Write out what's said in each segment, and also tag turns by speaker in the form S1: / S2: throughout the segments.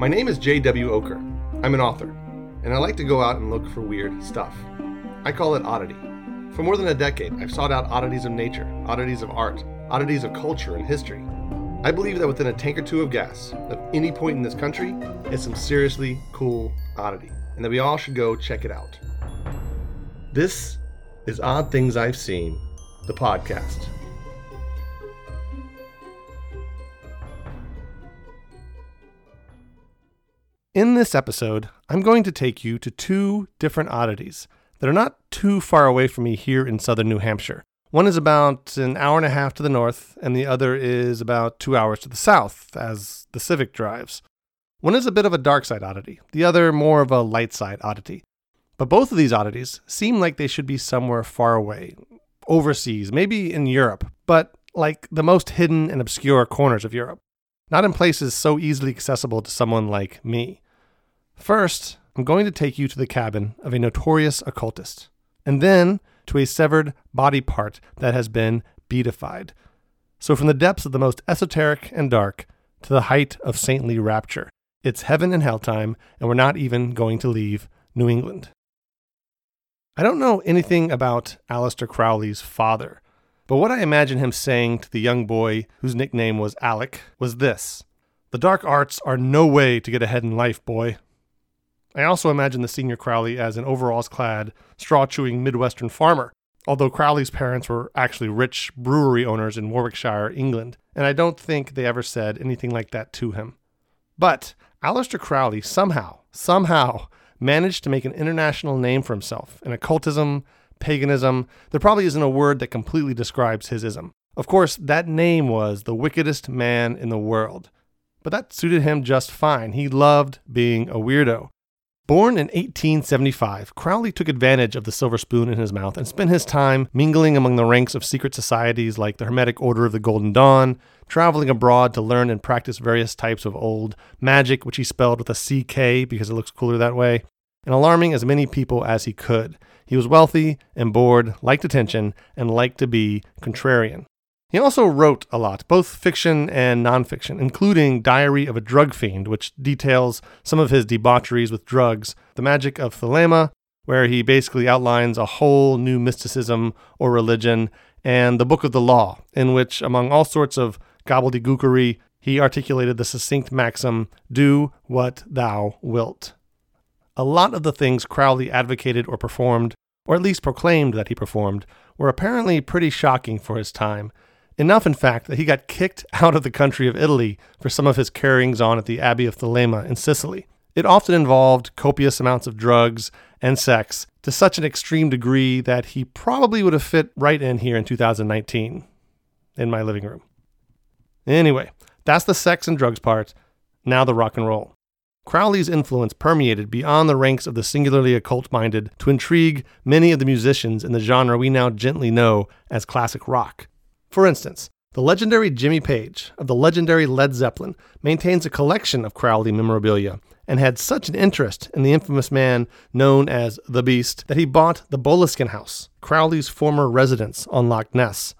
S1: My name is J.W. Ocker. I'm an author, and I like to go out and look for weird stuff. I call it oddity. For more than a decade, I've sought out oddities of nature, oddities of art, oddities of culture and history. I believe that within a tank or two of gas, at any point in this country, is some seriously cool oddity, and that we all should go check it out. This is Odd Things I've Seen, the podcast. In this episode, I'm going to take you to two different oddities that are not too far away from me here in southern New Hampshire. One is about an hour and a half to the north, and the other is about two hours to the south, as the Civic drives. One is a bit of a dark side oddity, the other more of a light side oddity. But both of these oddities seem like they should be somewhere far away, overseas, maybe in Europe, but like the most hidden and obscure corners of Europe not in places so easily accessible to someone like me. First, I'm going to take you to the cabin of a notorious occultist, and then to a severed body part that has been beatified. So, from the depths of the most esoteric and dark to the height of saintly rapture, it's heaven and hell time, and we're not even going to leave New England. I don't know anything about Aleister Crowley's father, but what I imagine him saying to the young boy whose nickname was Alec was this The dark arts are no way to get ahead in life, boy. I also imagine the senior Crowley as an overalls clad, straw chewing Midwestern farmer, although Crowley's parents were actually rich brewery owners in Warwickshire, England, and I don't think they ever said anything like that to him. But Aleister Crowley somehow, somehow managed to make an international name for himself in occultism, paganism, there probably isn't a word that completely describes his ism. Of course, that name was the wickedest man in the world. But that suited him just fine. He loved being a weirdo. Born in 1875, Crowley took advantage of the silver spoon in his mouth and spent his time mingling among the ranks of secret societies like the Hermetic Order of the Golden Dawn, traveling abroad to learn and practice various types of old magic, which he spelled with a CK because it looks cooler that way, and alarming as many people as he could. He was wealthy and bored, liked attention, and liked to be contrarian. He also wrote a lot, both fiction and nonfiction, including Diary of a Drug Fiend, which details some of his debaucheries with drugs, The Magic of Thelema, where he basically outlines a whole new mysticism or religion, and The Book of the Law, in which, among all sorts of gobbledygookery, he articulated the succinct maxim, Do what thou wilt. A lot of the things Crowley advocated or performed or at least proclaimed that he performed, were apparently pretty shocking for his time. Enough, in fact, that he got kicked out of the country of Italy for some of his carryings on at the Abbey of Thelema in Sicily. It often involved copious amounts of drugs and sex to such an extreme degree that he probably would have fit right in here in 2019 in my living room. Anyway, that's the sex and drugs part. Now the rock and roll. Crowley's influence permeated beyond the ranks of the singularly occult minded to intrigue many of the musicians in the genre we now gently know as classic rock. For instance, the legendary Jimmy Page of the legendary Led Zeppelin maintains a collection of Crowley memorabilia and had such an interest in the infamous man known as the Beast that he bought the Boleskine House, Crowley's former residence on Loch Ness.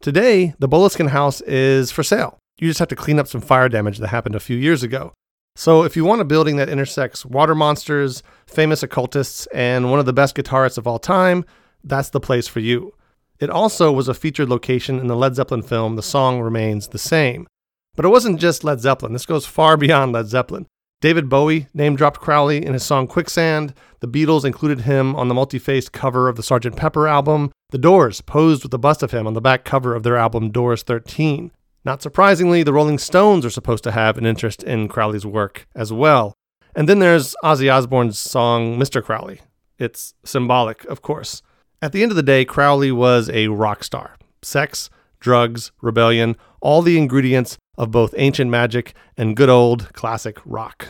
S1: Today, the Boleskine House is for sale. You just have to clean up some fire damage that happened a few years ago. So, if you want a building that intersects water monsters, famous occultists, and one of the best guitarists of all time, that's the place for you. It also was a featured location in the Led Zeppelin film The Song Remains the Same. But it wasn't just Led Zeppelin, this goes far beyond Led Zeppelin. David Bowie name dropped Crowley in his song Quicksand. The Beatles included him on the multi faced cover of the Sgt. Pepper album. The Doors posed with a bust of him on the back cover of their album Doors 13. Not surprisingly, the Rolling Stones are supposed to have an interest in Crowley's work as well. And then there's Ozzy Osbourne's song Mr. Crowley. It's symbolic, of course. At the end of the day, Crowley was a rock star. Sex, drugs, rebellion, all the ingredients of both ancient magic and good old classic rock.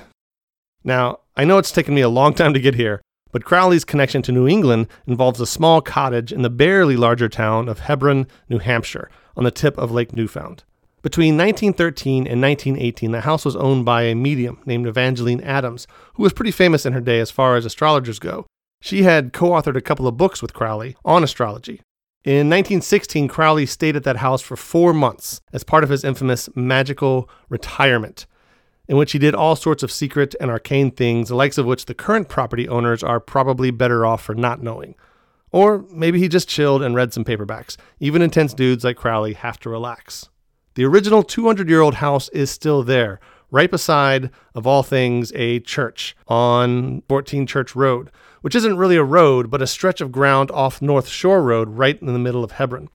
S1: Now, I know it's taken me a long time to get here, but Crowley's connection to New England involves a small cottage in the barely larger town of Hebron, New Hampshire, on the tip of Lake Newfound. Between 1913 and 1918, the house was owned by a medium named Evangeline Adams, who was pretty famous in her day as far as astrologers go. She had co authored a couple of books with Crowley on astrology. In 1916, Crowley stayed at that house for four months as part of his infamous magical retirement, in which he did all sorts of secret and arcane things, the likes of which the current property owners are probably better off for not knowing. Or maybe he just chilled and read some paperbacks. Even intense dudes like Crowley have to relax. The original 200 year old house is still there, right beside, of all things, a church on 14 Church Road, which isn't really a road, but a stretch of ground off North Shore Road right in the middle of Hebron.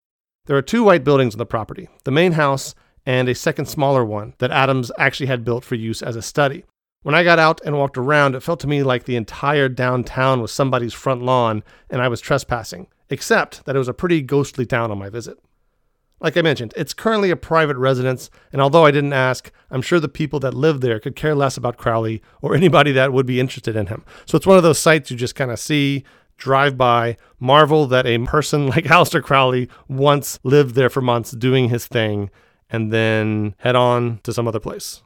S1: There are two white buildings on the property the main house and a second smaller one that Adams actually had built for use as a study. When I got out and walked around, it felt to me like the entire downtown was somebody's front lawn and I was trespassing, except that it was a pretty ghostly town on my visit. Like I mentioned, it's currently a private residence, and although I didn't ask, I'm sure the people that live there could care less about Crowley or anybody that would be interested in him. So it's one of those sites you just kind of see, drive by, marvel that a person like Aleister Crowley once lived there for months doing his thing, and then head on to some other place.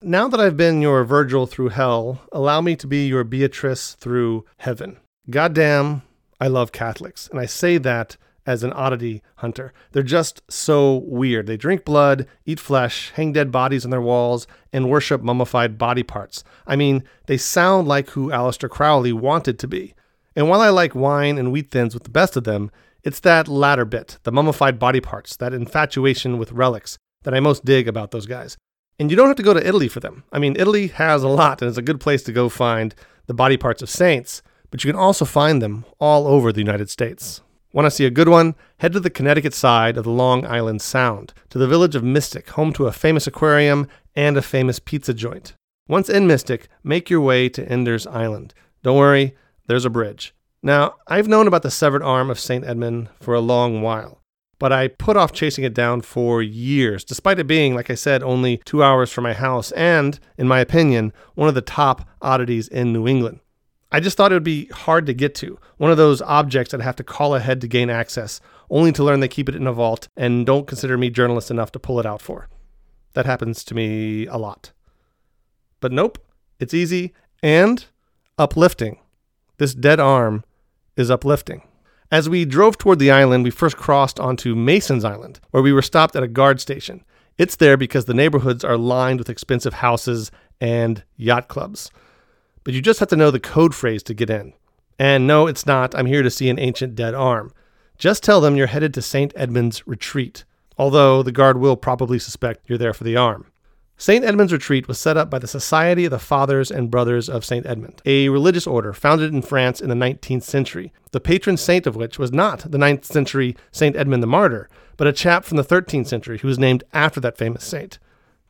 S1: Now that I've been your Virgil through hell, allow me to be your Beatrice through heaven. Goddamn, I love Catholics, and I say that as an oddity hunter. They're just so weird. They drink blood, eat flesh, hang dead bodies on their walls, and worship mummified body parts. I mean, they sound like who Aleister Crowley wanted to be. And while I like wine and wheat thins with the best of them, it's that latter bit, the mummified body parts, that infatuation with relics, that I most dig about those guys. And you don't have to go to Italy for them. I mean, Italy has a lot, and it's a good place to go find the body parts of saints, but you can also find them all over the United States. Want to see a good one? Head to the Connecticut side of the Long Island Sound, to the village of Mystic, home to a famous aquarium and a famous pizza joint. Once in Mystic, make your way to Enders Island. Don't worry, there's a bridge. Now, I've known about the severed arm of St. Edmund for a long while, but I put off chasing it down for years, despite it being, like I said, only two hours from my house and, in my opinion, one of the top oddities in New England. I just thought it would be hard to get to. One of those objects I'd have to call ahead to gain access, only to learn they keep it in a vault and don't consider me journalist enough to pull it out for. That happens to me a lot. But nope, it's easy and uplifting. This dead arm is uplifting. As we drove toward the island, we first crossed onto Mason's Island, where we were stopped at a guard station. It's there because the neighborhoods are lined with expensive houses and yacht clubs but you just have to know the code phrase to get in. And no, it's not, I'm here to see an ancient dead arm. Just tell them you're headed to St. Edmund's Retreat, although the guard will probably suspect you're there for the arm. St. Edmund's Retreat was set up by the Society of the Fathers and Brothers of St. Edmund, a religious order founded in France in the 19th century, the patron saint of which was not the 9th century St. Edmund the Martyr, but a chap from the 13th century who was named after that famous saint.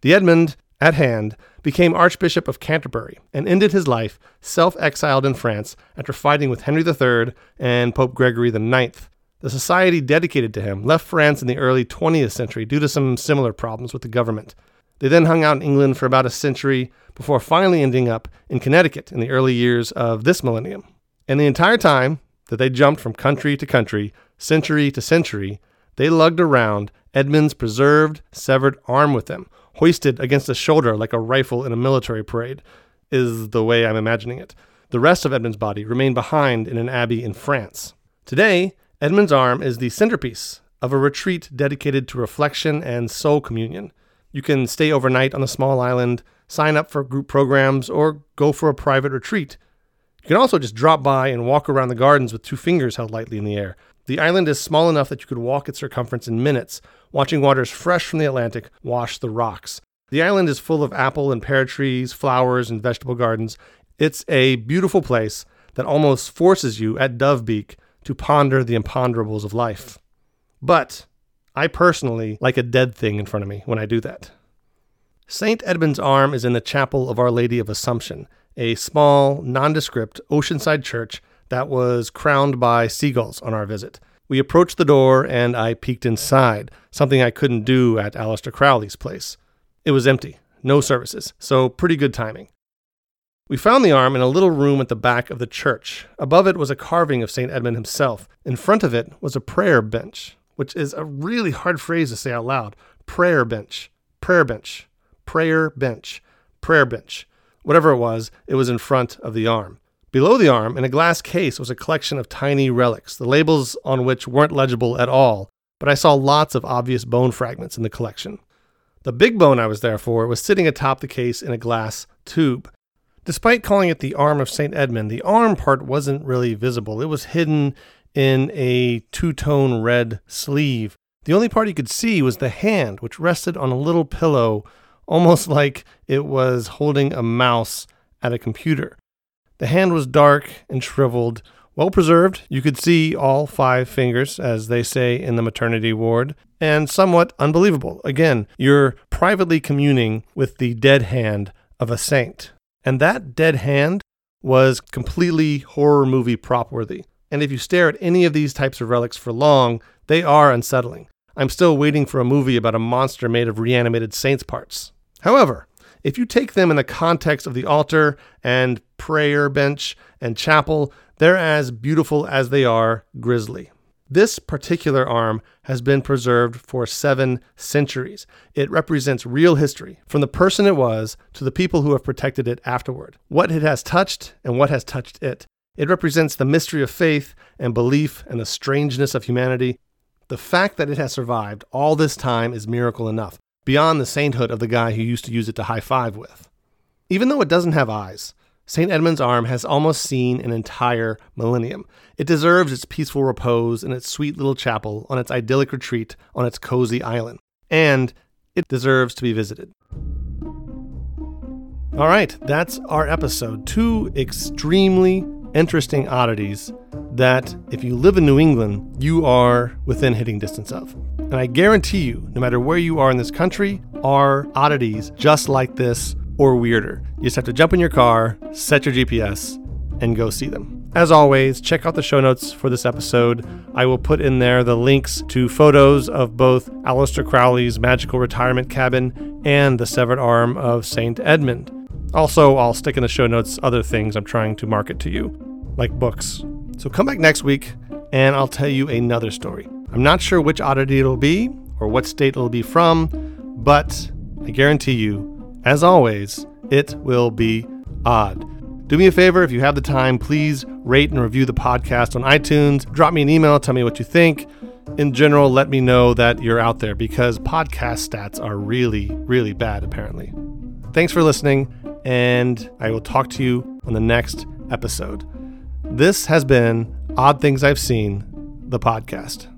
S1: The Edmund at hand, became Archbishop of Canterbury and ended his life self exiled in France after fighting with Henry III and Pope Gregory IX. The society dedicated to him left France in the early 20th century due to some similar problems with the government. They then hung out in England for about a century before finally ending up in Connecticut in the early years of this millennium. And the entire time that they jumped from country to country, century to century, they lugged around Edmund's preserved, severed arm with them, hoisted against a shoulder like a rifle in a military parade, is the way I'm imagining it. The rest of Edmund's body remained behind in an abbey in France. Today, Edmund's arm is the centerpiece of a retreat dedicated to reflection and soul communion. You can stay overnight on the small island, sign up for group programs, or go for a private retreat. You can also just drop by and walk around the gardens with two fingers held lightly in the air. The island is small enough that you could walk its circumference in minutes, watching waters fresh from the Atlantic wash the rocks. The island is full of apple and pear trees, flowers, and vegetable gardens. It's a beautiful place that almost forces you at Dovebeak to ponder the imponderables of life. But I personally like a dead thing in front of me when I do that. St. Edmund's Arm is in the Chapel of Our Lady of Assumption, a small, nondescript oceanside church that was crowned by seagulls on our visit. We approached the door and I peeked inside, something I couldn't do at Aleister Crowley's place. It was empty, no services, so pretty good timing. We found the arm in a little room at the back of the church. Above it was a carving of St. Edmund himself. In front of it was a prayer bench, which is a really hard phrase to say out loud. Prayer bench, prayer bench, prayer bench, prayer bench. Whatever it was, it was in front of the arm. Below the arm, in a glass case, was a collection of tiny relics, the labels on which weren't legible at all, but I saw lots of obvious bone fragments in the collection. The big bone I was there for was sitting atop the case in a glass tube. Despite calling it the arm of St. Edmund, the arm part wasn't really visible. It was hidden in a two tone red sleeve. The only part you could see was the hand, which rested on a little pillow, almost like it was holding a mouse at a computer. The hand was dark and shriveled, well preserved. You could see all five fingers, as they say in the maternity ward, and somewhat unbelievable. Again, you're privately communing with the dead hand of a saint. And that dead hand was completely horror movie prop worthy. And if you stare at any of these types of relics for long, they are unsettling. I'm still waiting for a movie about a monster made of reanimated saints' parts. However, if you take them in the context of the altar and prayer bench and chapel, they're as beautiful as they are grisly. This particular arm has been preserved for seven centuries. It represents real history, from the person it was to the people who have protected it afterward, what it has touched and what has touched it. It represents the mystery of faith and belief and the strangeness of humanity. The fact that it has survived all this time is miracle enough, beyond the sainthood of the guy who used to use it to high five with. Even though it doesn't have eyes, St. Edmund's arm has almost seen an entire millennium. It deserves its peaceful repose in its sweet little chapel on its idyllic retreat on its cozy island. And it deserves to be visited. All right, that's our episode. Two extremely interesting oddities that, if you live in New England, you are within hitting distance of. And I guarantee you, no matter where you are in this country, are oddities just like this or weirder. You just have to jump in your car, set your GPS, and go see them. As always, check out the show notes for this episode. I will put in there the links to photos of both Aleister Crowley's magical retirement cabin and the severed arm of St. Edmund. Also, I'll stick in the show notes other things I'm trying to market to you, like books. So come back next week and I'll tell you another story. I'm not sure which oddity it'll be or what state it'll be from, but I guarantee you as always, it will be odd. Do me a favor, if you have the time, please rate and review the podcast on iTunes. Drop me an email, tell me what you think. In general, let me know that you're out there because podcast stats are really, really bad, apparently. Thanks for listening, and I will talk to you on the next episode. This has been Odd Things I've Seen, the podcast.